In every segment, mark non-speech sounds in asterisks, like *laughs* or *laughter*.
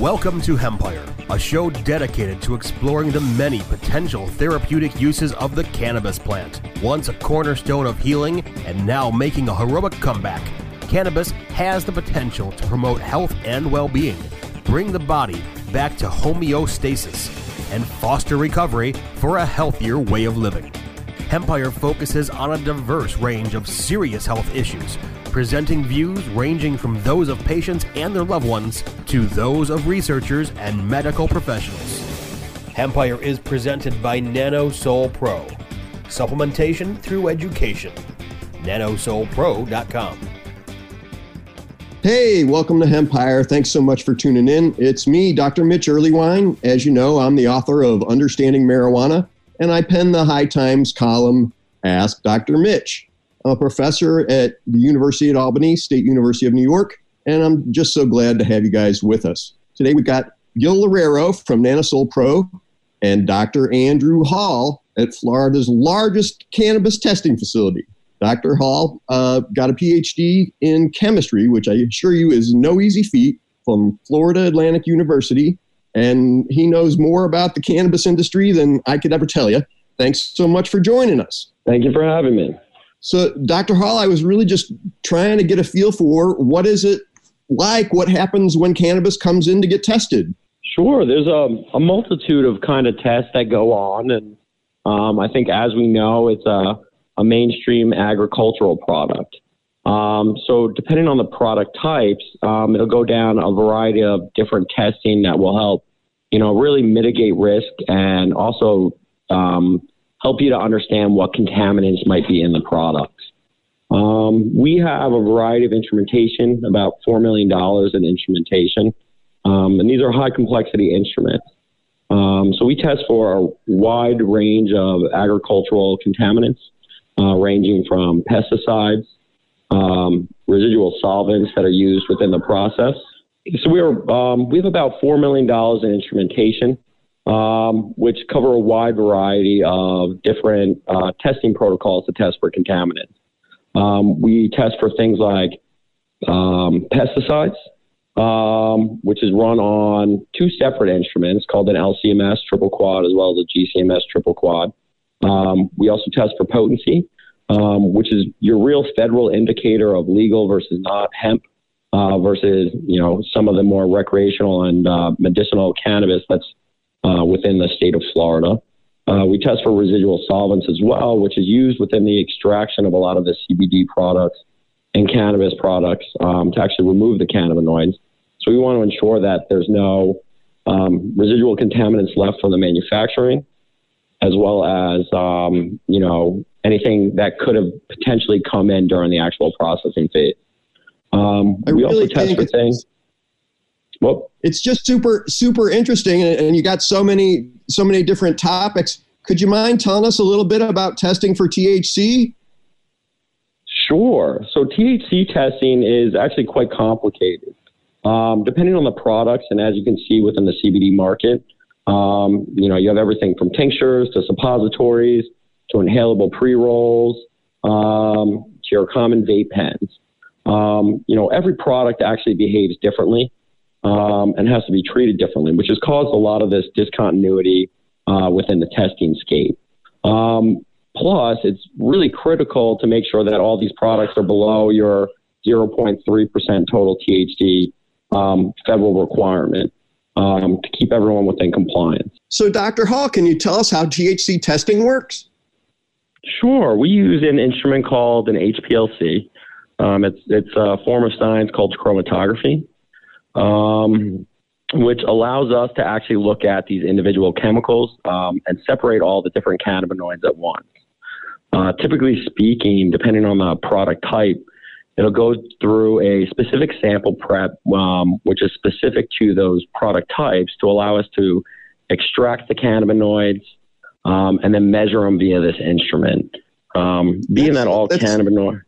Welcome to Hempire, a show dedicated to exploring the many potential therapeutic uses of the cannabis plant. Once a cornerstone of healing and now making a heroic comeback, cannabis has the potential to promote health and well being, bring the body back to homeostasis, and foster recovery for a healthier way of living. Hempire focuses on a diverse range of serious health issues presenting views ranging from those of patients and their loved ones to those of researchers and medical professionals. Hempire is presented by NanoSoul Pro. Supplementation through education. NanoSoulPro.com. Hey, welcome to Hempire. Thanks so much for tuning in. It's me, Dr. Mitch Earleywine. As you know, I'm the author of Understanding Marijuana, and I pen the High Times column Ask Dr. Mitch. I'm a professor at the University at Albany, State University of New York, and I'm just so glad to have you guys with us. Today we've got Gil Laredo from Nanosol Pro and Dr. Andrew Hall at Florida's largest cannabis testing facility. Dr. Hall uh, got a PhD in chemistry, which I assure you is no easy feat, from Florida Atlantic University, and he knows more about the cannabis industry than I could ever tell you. Thanks so much for joining us. Thank you for having me. So, Dr. Hall, I was really just trying to get a feel for what is it like? What happens when cannabis comes in to get tested? Sure. There's a, a multitude of kind of tests that go on. And um, I think, as we know, it's a, a mainstream agricultural product. Um, so, depending on the product types, um, it'll go down a variety of different testing that will help, you know, really mitigate risk and also um, help you to understand what contaminants might be in the products. Um, we have a variety of instrumentation, about $4 million in instrumentation, um, and these are high complexity instruments. Um, so we test for a wide range of agricultural contaminants, uh, ranging from pesticides, um, residual solvents that are used within the process. So we are um, we have about four million dollars in instrumentation um, which cover a wide variety of different uh, testing protocols to test for contaminants. Um, we test for things like um, pesticides, um, which is run on two separate instruments called an LCMS triple quad as well as a GCMS triple quad. We also test for potency, um, which is your real federal indicator of legal versus not hemp. Uh, versus, you know, some of the more recreational and uh, medicinal cannabis that's uh, within the state of Florida. Uh, we test for residual solvents as well, which is used within the extraction of a lot of the CBD products and cannabis products um, to actually remove the cannabinoids. So we want to ensure that there's no um, residual contaminants left from the manufacturing, as well as um, you know anything that could have potentially come in during the actual processing phase. Um, we really also test for things. Well, it's just super super interesting, and you got so many so many different topics. Could you mind telling us a little bit about testing for THC? Sure. So THC testing is actually quite complicated. Um, depending on the products, and as you can see within the CBD market, um, you know you have everything from tinctures to suppositories to inhalable pre rolls um, to your common vape pens. Um, you know every product actually behaves differently um, and has to be treated differently, which has caused a lot of this discontinuity uh, within the testing scape. Um, plus, it's really critical to make sure that all these products are below your 0.3% total THC um, federal requirement um, to keep everyone within compliance. So, Dr. Hall, can you tell us how THC testing works? Sure. We use an instrument called an HPLC. Um, it's, it's a form of science called chromatography um, which allows us to actually look at these individual chemicals um, and separate all the different cannabinoids at once. Uh, typically speaking, depending on the product type, it'll go through a specific sample prep, um, which is specific to those product types to allow us to extract the cannabinoids um, and then measure them via this instrument. Um, being that's, that all cannabinoids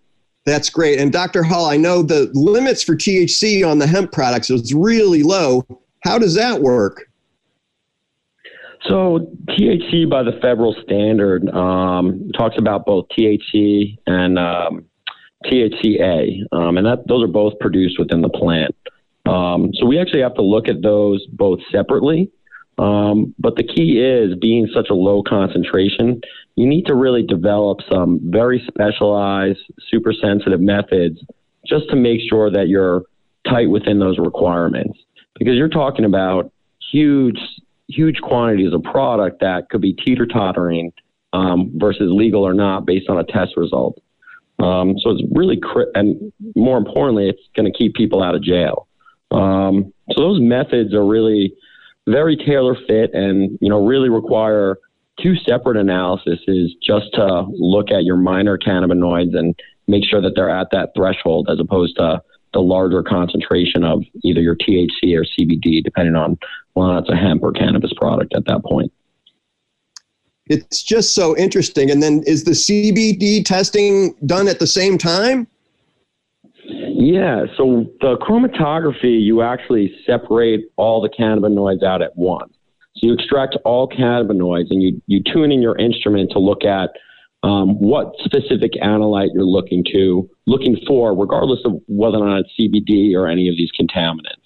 that's great. And Dr. Hall, I know the limits for THC on the hemp products is really low. How does that work? So THC by the federal standard um, talks about both THC and um, THCA, um, and that those are both produced within the plant. Um, so we actually have to look at those both separately. Um, but the key is being such a low concentration, you need to really develop some very specialized, super sensitive methods just to make sure that you're tight within those requirements. Because you're talking about huge, huge quantities of product that could be teeter tottering um, versus legal or not based on a test result. Um, so it's really, cri- and more importantly, it's going to keep people out of jail. Um, so those methods are really very tailor fit and, you know, really require two separate analyses just to look at your minor cannabinoids and make sure that they're at that threshold as opposed to the larger concentration of either your THC or CBD, depending on whether it's a hemp or cannabis product at that point. It's just so interesting. And then is the CBD testing done at the same time? Yeah, so the chromatography, you actually separate all the cannabinoids out at once. So you extract all cannabinoids and you, you tune in your instrument to look at um, what specific analyte you're looking to looking for, regardless of whether or not it's CBD or any of these contaminants.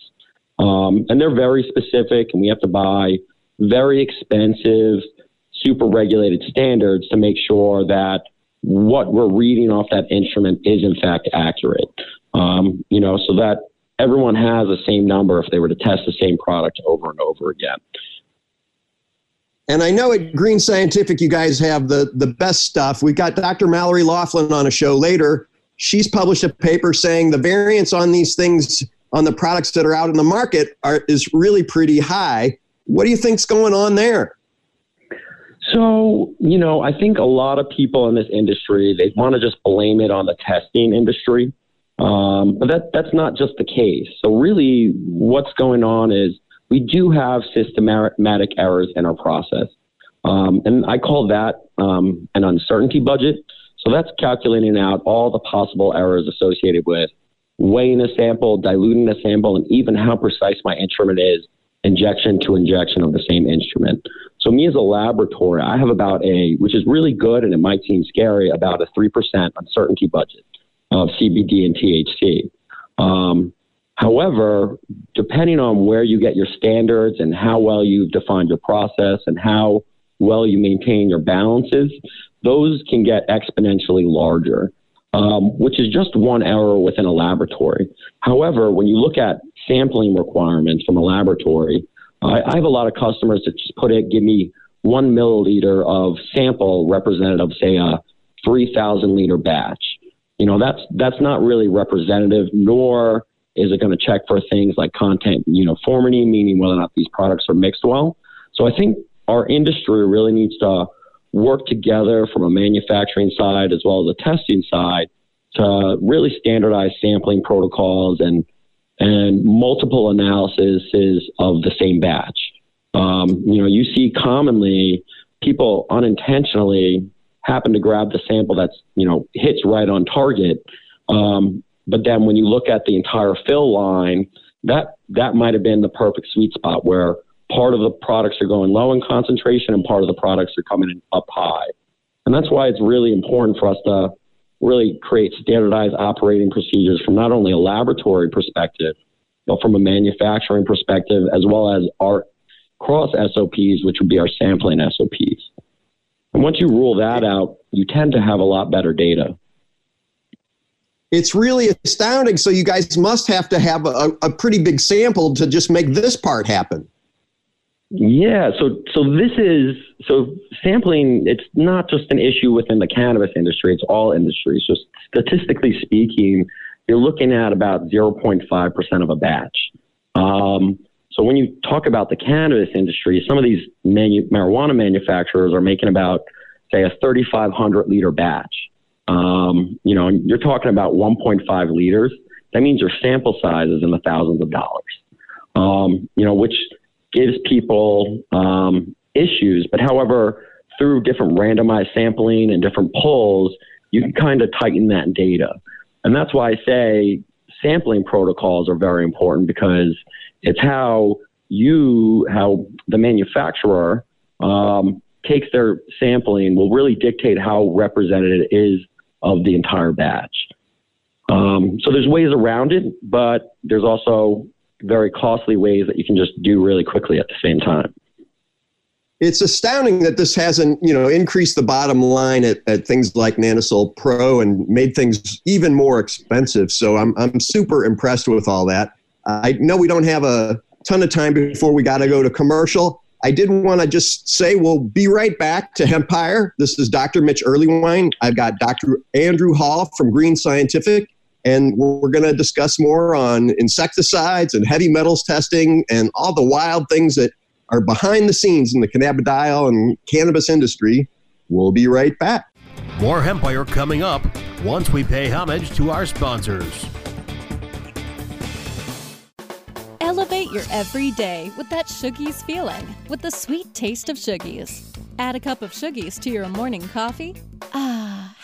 Um, and they're very specific, and we have to buy very expensive, super regulated standards to make sure that what we're reading off that instrument is in fact accurate. Um, you know, so that everyone has the same number if they were to test the same product over and over again. And I know at Green Scientific, you guys have the, the best stuff. We've got Dr. Mallory Loflin on a show later. She's published a paper saying the variance on these things, on the products that are out in the market, are, is really pretty high. What do you think's going on there? So, you know, I think a lot of people in this industry, they want to just blame it on the testing industry. Um, but that, that's not just the case. So, really, what's going on is we do have systematic errors in our process. Um, and I call that um, an uncertainty budget. So that's calculating out all the possible errors associated with weighing a sample, diluting a sample, and even how precise my instrument is, injection to injection of the same instrument. So me as a laboratory, I have about a, which is really good and it might seem scary, about a 3% uncertainty budget of CBD and THC. Um, However, depending on where you get your standards and how well you've defined your process and how well you maintain your balances, those can get exponentially larger, um, which is just one error within a laboratory. However, when you look at sampling requirements from a laboratory, I, I have a lot of customers that just put it, give me one milliliter of sample representative, say a 3,000 liter batch. You know, that's, that's not really representative, nor is it going to check for things like content uniformity, meaning whether or not these products are mixed well? So I think our industry really needs to work together from a manufacturing side as well as a testing side to really standardize sampling protocols and and multiple analyses of the same batch. Um, you know, you see commonly people unintentionally happen to grab the sample that's you know hits right on target, um, but then when you look at the entire fill line, that that might have been the perfect sweet spot where part of the products are going low in concentration and part of the products are coming up high. And that's why it's really important for us to really create standardized operating procedures from not only a laboratory perspective, but from a manufacturing perspective, as well as our cross SOPs, which would be our sampling SOPs. And once you rule that out, you tend to have a lot better data it's really astounding. So you guys must have to have a, a pretty big sample to just make this part happen. Yeah, so so this is so sampling. It's not just an issue within the cannabis industry; it's all industries. Just statistically speaking, you're looking at about 0.5 percent of a batch. Um, so when you talk about the cannabis industry, some of these manu- marijuana manufacturers are making about say a 3,500 liter batch. Um, you know, you're talking about 1.5 liters. That means your sample size is in the thousands of dollars. Um, you know, which gives people um, issues. But however, through different randomized sampling and different polls, you can kind of tighten that data. And that's why I say sampling protocols are very important because it's how you, how the manufacturer um, takes their sampling will really dictate how representative it is of the entire batch. Um, so there's ways around it, but there's also very costly ways that you can just do really quickly at the same time. It's astounding that this hasn't, you know, increased the bottom line at, at things like Nanosol Pro and made things even more expensive. So I'm, I'm super impressed with all that. I know we don't have a ton of time before we got to go to commercial. I did want to just say we'll be right back to Hempire. This is Dr. Mitch Earleywine. I've got Dr. Andrew Hall from Green Scientific, and we're going to discuss more on insecticides and heavy metals testing and all the wild things that are behind the scenes in the cannabidiol and cannabis industry. We'll be right back. More Hempire coming up once we pay homage to our sponsors. Elevate your everyday with that Shoogies feeling with the sweet taste of Shoogies. Add a cup of Shoogies to your morning coffee. Ah,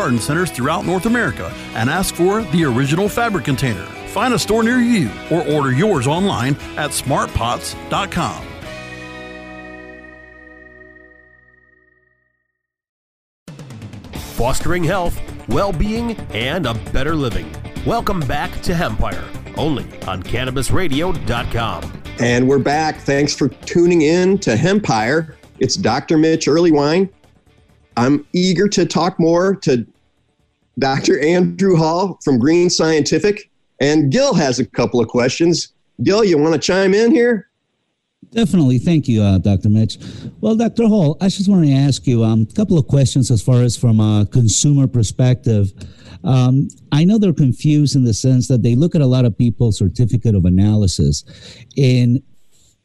garden centers throughout North America and ask for the original fabric container. Find a store near you or order yours online at smartpots.com. Fostering health, well being, and a better living. Welcome back to Hempire, only on CannabisRadio.com. And we're back. Thanks for tuning in to Hempire. It's Dr. Mitch Earleywine. I'm eager to talk more to Dr. Andrew Hall from Green Scientific. And Gil has a couple of questions. Gil, you want to chime in here? Definitely. Thank you, uh, Dr. Mitch. Well, Dr. Hall, I just want to ask you um, a couple of questions as far as from a consumer perspective. Um, I know they're confused in the sense that they look at a lot of people's certificate of analysis and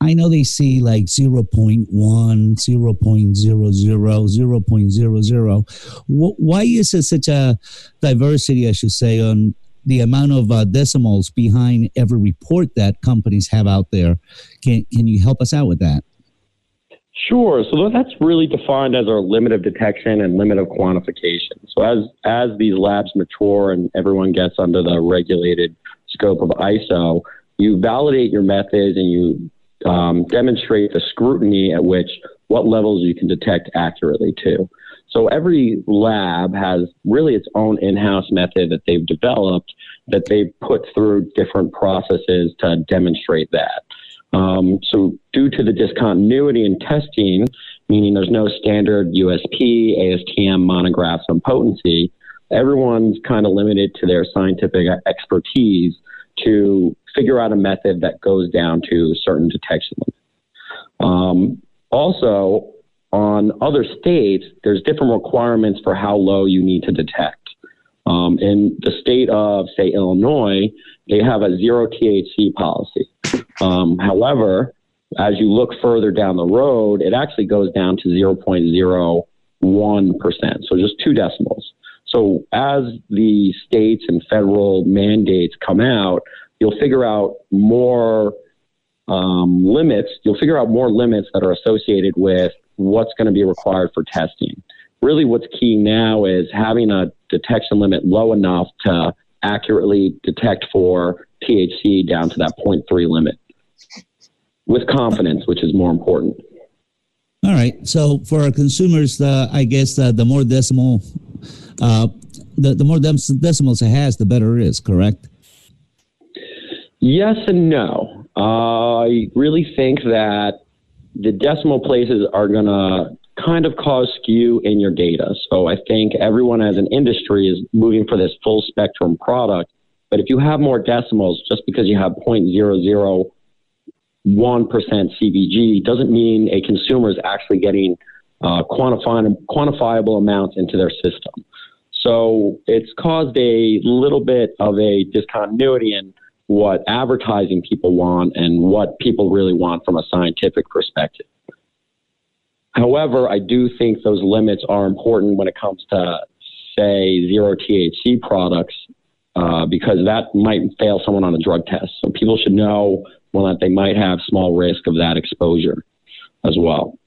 I know they see like 0. 0.1, 0. 0.00, 0. 0.00. Why is it such a diversity, I should say, on the amount of uh, decimals behind every report that companies have out there? Can, can you help us out with that? Sure. So that's really defined as our limit of detection and limit of quantification. So as as these labs mature and everyone gets under the regulated scope of ISO, you validate your methods and you um, demonstrate the scrutiny at which what levels you can detect accurately to. So every lab has really its own in-house method that they've developed that they've put through different processes to demonstrate that. Um, so due to the discontinuity in testing, meaning there's no standard USP, ASTM monographs on potency, everyone's kind of limited to their scientific expertise to figure out a method that goes down to certain detection limits. Um, also, on other states, there's different requirements for how low you need to detect. Um, in the state of, say, Illinois, they have a zero THC policy. Um, however, as you look further down the road, it actually goes down to 0.01%, so just two decimals. So as the states and federal mandates come out, you'll figure out more um, limits, you'll figure out more limits that are associated with what's going to be required for testing. Really, what's key now is having a detection limit low enough to accurately detect for THC down to that 0.3 limit with confidence, which is more important. All right. So for our consumers, uh, I guess uh, the more decimal, uh, the, the more decimals it has, the better it is, correct? Yes and no. I really think that the decimal places are going to kind of cause skew in your data. So I think everyone as an industry is moving for this full spectrum product. But if you have more decimals, just because you have 0.001% CBG doesn't mean a consumer is actually getting uh, quantifiable amounts into their system. So it's caused a little bit of a discontinuity in what advertising people want and what people really want from a scientific perspective. However, I do think those limits are important when it comes to, say, zero THC products, uh, because that might fail someone on a drug test. So people should know well, that they might have small risk of that exposure as well.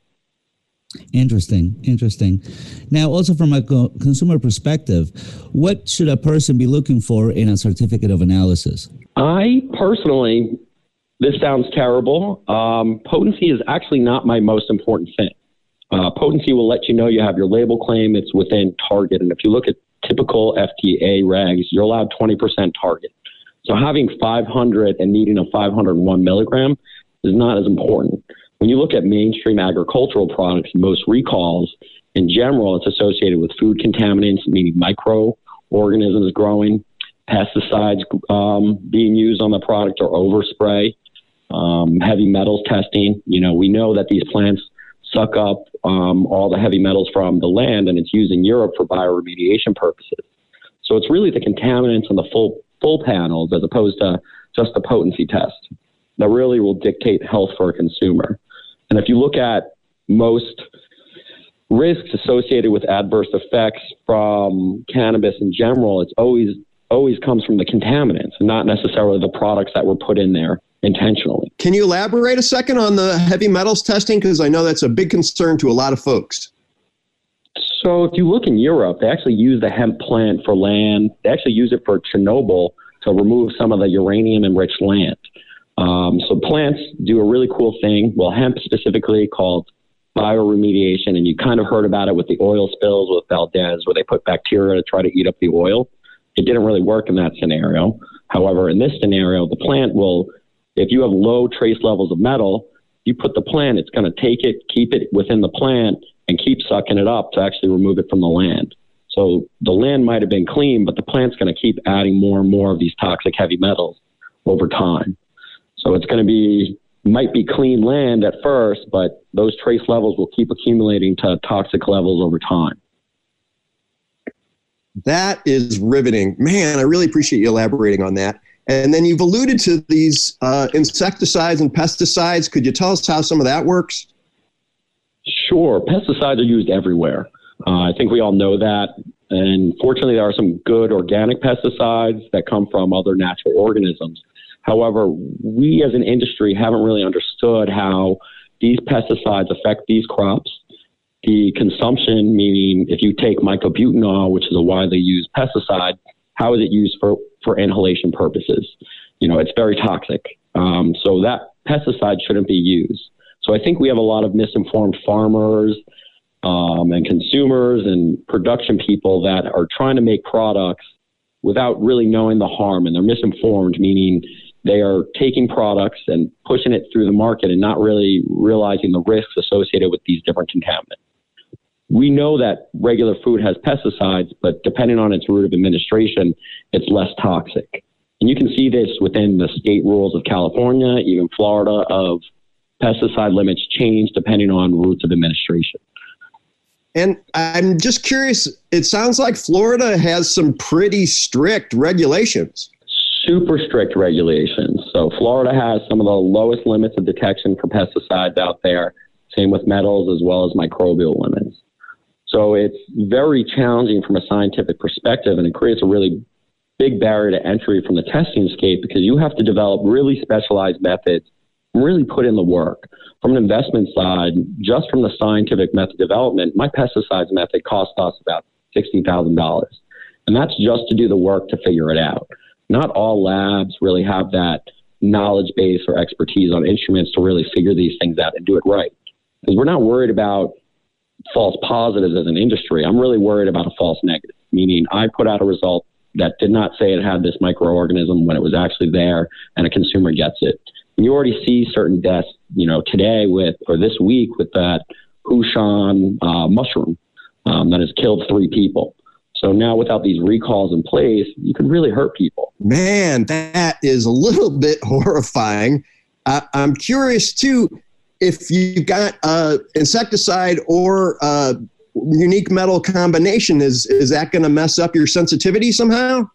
Interesting, interesting. Now, also from a co- consumer perspective, what should a person be looking for in a certificate of analysis? I personally, this sounds terrible. Um, potency is actually not my most important thing. Uh, potency will let you know you have your label claim, it's within target. And if you look at typical FDA regs, you're allowed 20% target. So having 500 and needing a 501 milligram is not as important. When you look at mainstream agricultural products, most recalls in general, it's associated with food contaminants, meaning microorganisms growing, pesticides um, being used on the product or overspray, um, heavy metals testing. You know, we know that these plants suck up um, all the heavy metals from the land, and it's used in Europe for bioremediation purposes. So it's really the contaminants and the full full panels as opposed to just the potency test that really will dictate health for a consumer. And if you look at most risks associated with adverse effects from cannabis in general, it's always always comes from the contaminants, not necessarily the products that were put in there intentionally. Can you elaborate a second on the heavy metals testing? Because I know that's a big concern to a lot of folks. So, if you look in Europe, they actually use the hemp plant for land. They actually use it for Chernobyl to remove some of the uranium enriched land. Um, so, plants do a really cool thing. Well, hemp specifically called bioremediation, and you kind of heard about it with the oil spills with Valdez, where they put bacteria to try to eat up the oil. It didn't really work in that scenario. However, in this scenario, the plant will if you have low trace levels of metal, you put the plant, it's going to take it, keep it within the plant, and keep sucking it up to actually remove it from the land. So the land might have been clean, but the plant's going to keep adding more and more of these toxic heavy metals over time. So it's going to be might be clean land at first, but those trace levels will keep accumulating to toxic levels over time. That is riveting. Man, I really appreciate you elaborating on that. And then you've alluded to these uh, insecticides and pesticides. Could you tell us how some of that works? Sure. Pesticides are used everywhere. Uh, I think we all know that. And fortunately, there are some good organic pesticides that come from other natural organisms. However, we as an industry haven't really understood how these pesticides affect these crops. The consumption, meaning if you take myclobutanol, which is a widely used pesticide, how is it used for, for inhalation purposes? You know, it's very toxic. Um, so that pesticide shouldn't be used. So I think we have a lot of misinformed farmers um, and consumers and production people that are trying to make products without really knowing the harm, and they're misinformed, meaning they are taking products and pushing it through the market and not really realizing the risks associated with these different contaminants we know that regular food has pesticides, but depending on its route of administration, it's less toxic. And you can see this within the state rules of California, even Florida, of pesticide limits change depending on routes of administration. And I'm just curious, it sounds like Florida has some pretty strict regulations. Super strict regulations. So Florida has some of the lowest limits of detection for pesticides out there, same with metals as well as microbial limits. So it's very challenging from a scientific perspective, and it creates a really big barrier to entry from the testing scape because you have to develop really specialized methods really put in the work. From an investment side, just from the scientific method development, my pesticides method cost us about $60,000. And that's just to do the work to figure it out. Not all labs really have that knowledge base or expertise on instruments to really figure these things out and do it right. Because we're not worried about false positives as an industry. I'm really worried about a false negative, meaning I put out a result that did not say it had this microorganism when it was actually there and a consumer gets it. And you already see certain deaths, you know, today with, or this week with that Hushan uh, mushroom um, that has killed three people. So now, without these recalls in place, you can really hurt people. Man, that is a little *laughs* bit horrifying. Uh, I'm curious too if you've got uh, insecticide or uh, unique metal combination. Is is that going to mess up your sensitivity somehow?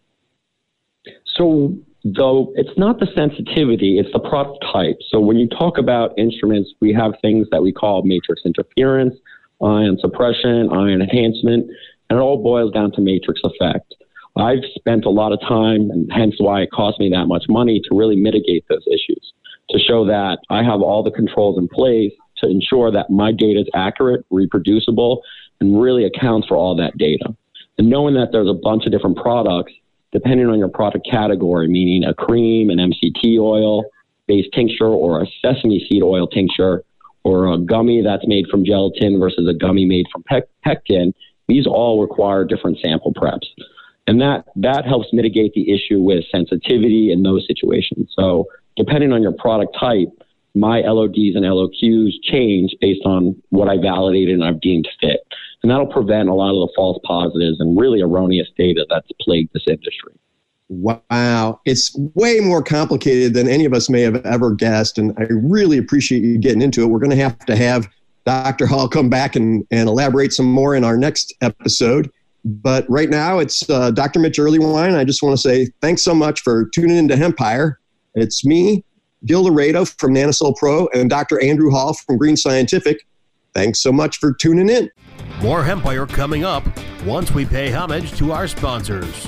So though it's not the sensitivity, it's the product type. So when you talk about instruments, we have things that we call matrix interference, ion suppression, ion enhancement, and it all boils down to matrix effect. I've spent a lot of time, and hence why it cost me that much money to really mitigate those issues, to show that I have all the controls in place to ensure that my data is accurate, reproducible, and really accounts for all that data. And knowing that there's a bunch of different products, depending on your product category, meaning a cream, an MCT oil based tincture, or a sesame seed oil tincture, or a gummy that's made from gelatin versus a gummy made from pectin, these all require different sample preps. And that, that helps mitigate the issue with sensitivity in those situations. So depending on your product type, my LODs and LOQs change based on what I validated and I've deemed fit. And that'll prevent a lot of the false positives and really erroneous data that's plagued this industry. Wow. It's way more complicated than any of us may have ever guessed. And I really appreciate you getting into it. We're going to have to have Dr. Hall come back and, and elaborate some more in our next episode. But right now, it's uh, Dr. Mitch Earleywine. I just want to say thanks so much for tuning into Hempire. It's me, Gil Laredo from Nanosol Pro, and Dr. Andrew Hall from Green Scientific. Thanks so much for tuning in. More Hempire coming up once we pay homage to our sponsors.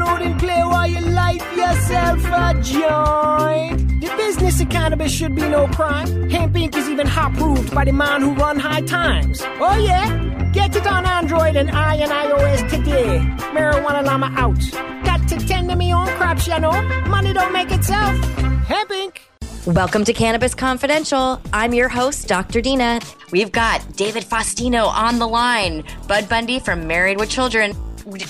Download and play while you light yourself a joint. The business of cannabis should be no crime. Hemp Inc. is even hot proved by the man who run high times. Oh yeah? Get it on Android and I and iOS today. Marijuana Llama out. Got to tend to me on crops, you know. Money don't make itself. Hemp Inc. Welcome to Cannabis Confidential. I'm your host, Dr. Dina. We've got David Faustino on the line, Bud Bundy from Married with Children.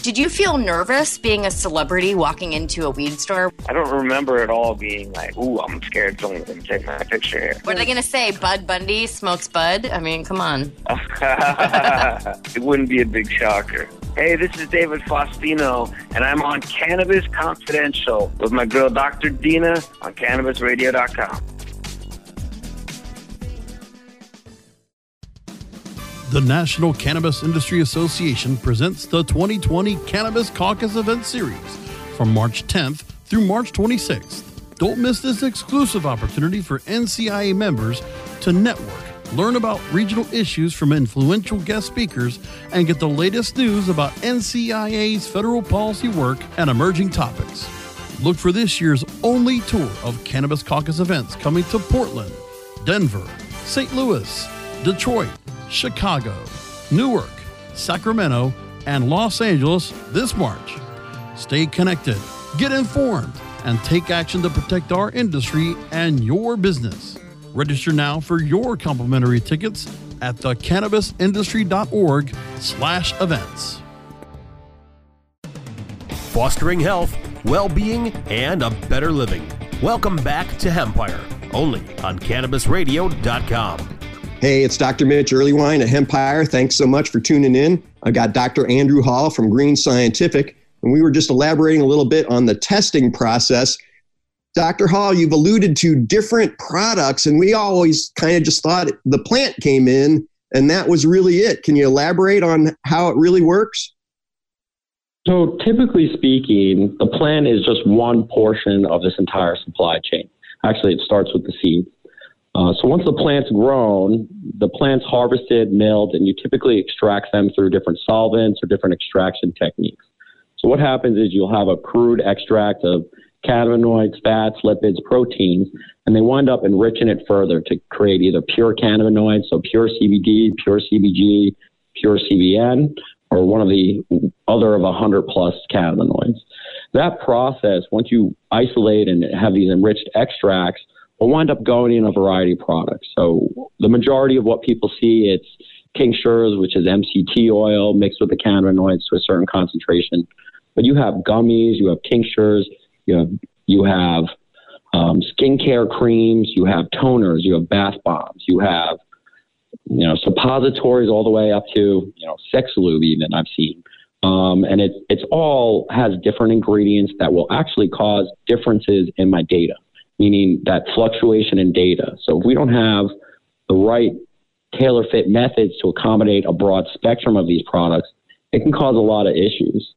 Did you feel nervous being a celebrity walking into a weed store? I don't remember at all being like, ooh, I'm scared someone's going to take my picture here. What are they going to say? Bud Bundy smokes bud? I mean, come on. *laughs* it wouldn't be a big shocker. Hey, this is David Faustino, and I'm on Cannabis Confidential with my girl Dr. Dina on CannabisRadio.com. The National Cannabis Industry Association presents the 2020 Cannabis Caucus Event Series from March 10th through March 26th. Don't miss this exclusive opportunity for NCIA members to network, learn about regional issues from influential guest speakers, and get the latest news about NCIA's federal policy work and emerging topics. Look for this year's only tour of Cannabis Caucus events coming to Portland, Denver, St. Louis, Detroit, Chicago, Newark, Sacramento, and Los Angeles this March. Stay connected, get informed, and take action to protect our industry and your business. Register now for your complimentary tickets at thecannabisindustry.org slash events. Fostering health, well-being, and a better living. Welcome back to Hempire, only on CannabisRadio.com. Hey, it's Dr. Mitch Earleywine at Hempire. Thanks so much for tuning in. I got Dr. Andrew Hall from Green Scientific, and we were just elaborating a little bit on the testing process. Dr. Hall, you've alluded to different products, and we always kind of just thought the plant came in and that was really it. Can you elaborate on how it really works? So, typically speaking, the plant is just one portion of this entire supply chain. Actually, it starts with the seed. Uh, so once the plant's grown, the plant's harvested, milled, and you typically extract them through different solvents or different extraction techniques. So what happens is you'll have a crude extract of cannabinoids, fats, lipids, proteins, and they wind up enriching it further to create either pure cannabinoids, so pure CBD, pure CBG, pure CBN, or one of the other of a hundred plus cannabinoids. That process, once you isolate and have these enriched extracts, will wind up going in a variety of products. So the majority of what people see, it's tinctures, which is MCT oil mixed with the cannabinoids to a certain concentration. But you have gummies, you have tinctures, you have you have um, skincare creams, you have toners, you have bath bombs, you have you know suppositories all the way up to you know sex lube even I've seen. Um, and it's it's all has different ingredients that will actually cause differences in my data, meaning that fluctuation in data. So if we don't have the right tailor fit methods to accommodate a broad spectrum of these products, it can cause a lot of issues.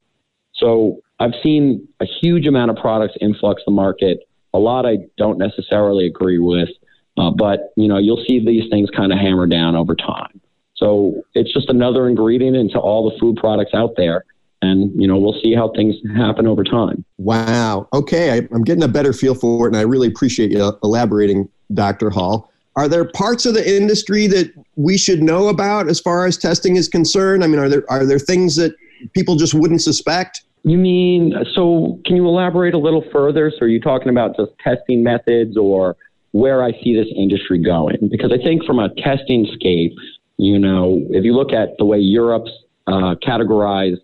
So I've seen a huge amount of products influx the market. A lot I don't necessarily agree with, uh, but you know you'll see these things kind of hammer down over time. So it's just another ingredient into all the food products out there. And, you know, we'll see how things happen over time. Wow. Okay. I, I'm getting a better feel for it. And I really appreciate you elaborating, Dr. Hall. Are there parts of the industry that we should know about as far as testing is concerned? I mean, are there, are there things that people just wouldn't suspect? You mean, so can you elaborate a little further? So are you talking about just testing methods or where I see this industry going? Because I think from a testing scape, you know, if you look at the way Europe's uh, categorized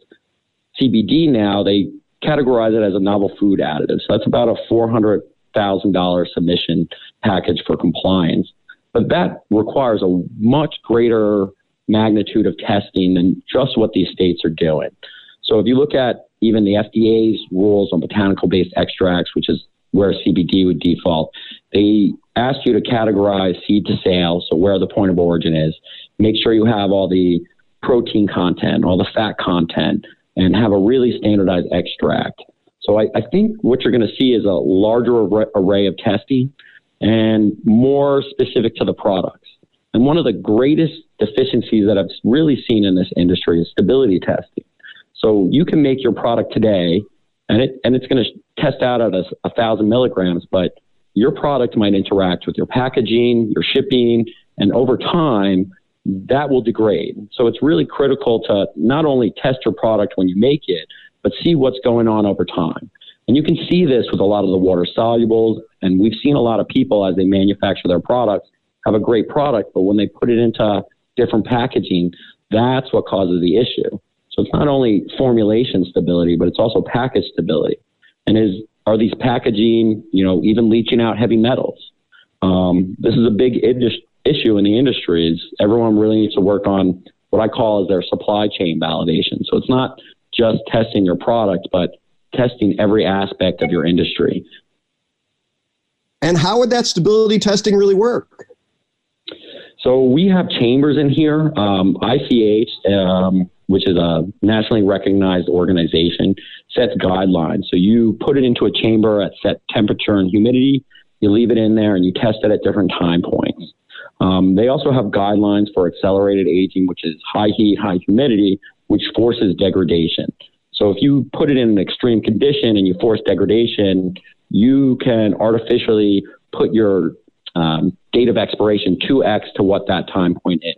CBD now, they categorize it as a novel food additive. So that's about a $400,000 submission package for compliance. But that requires a much greater magnitude of testing than just what these states are doing. So if you look at even the FDA's rules on botanical based extracts, which is where CBD would default, they ask you to categorize seed to sale, so where the point of origin is, make sure you have all the protein content, all the fat content, and have a really standardized extract. So I, I think what you're going to see is a larger array of testing and more specific to the products. And one of the greatest deficiencies that I've really seen in this industry is stability testing. So you can make your product today, and it and it's going to test out at a, a thousand milligrams, but your product might interact with your packaging, your shipping, and over time, that will degrade. So it's really critical to not only test your product when you make it, but see what's going on over time. And you can see this with a lot of the water solubles. And we've seen a lot of people as they manufacture their products have a great product, but when they put it into different packaging, that's what causes the issue. So it's not only formulation stability, but it's also package stability. And is are these packaging, you know, even leaching out heavy metals? Um, this is a big industry issue in the industry is everyone really needs to work on what I call as their supply chain validation. So it's not just testing your product, but testing every aspect of your industry. And how would that stability testing really work? So we have chambers in here. Um, ICH, um, which is a nationally recognized organization, sets guidelines. So you put it into a chamber at set temperature and humidity. You leave it in there and you test it at different time points. Um, they also have guidelines for accelerated aging, which is high heat, high humidity, which forces degradation. So if you put it in an extreme condition and you force degradation, you can artificially put your um, date of expiration 2x to what that time point is.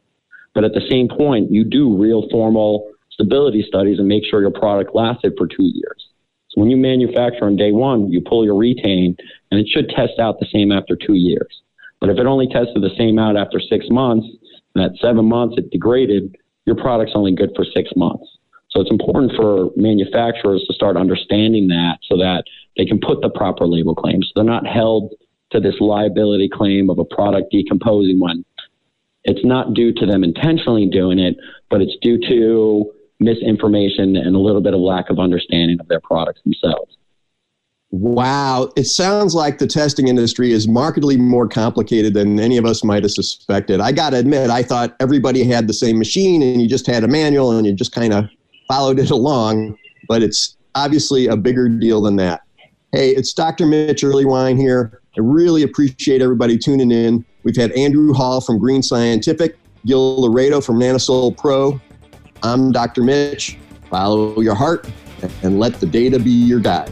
But at the same point, you do real formal stability studies and make sure your product lasted for two years. So when you manufacture on day one, you pull your retain and it should test out the same after two years. But if it only tested the same out after six months, and at seven months it degraded, your product's only good for six months. So it's important for manufacturers to start understanding that so that they can put the proper label claims. So they're not held to this liability claim of a product decomposing when it's not due to them intentionally doing it, but it's due to misinformation and a little bit of lack of understanding of their products themselves. Wow. It sounds like the testing industry is markedly more complicated than any of us might have suspected. I got to admit, I thought everybody had the same machine and you just had a manual and you just kind of followed it *laughs* along, but it's obviously a bigger deal than that. Hey, it's Dr. Mitch Earleywine here. I really appreciate everybody tuning in. We've had Andrew Hall from Green Scientific, Gil Laredo from Nanosol Pro. I'm Dr. Mitch. Follow your heart and let the data be your guide.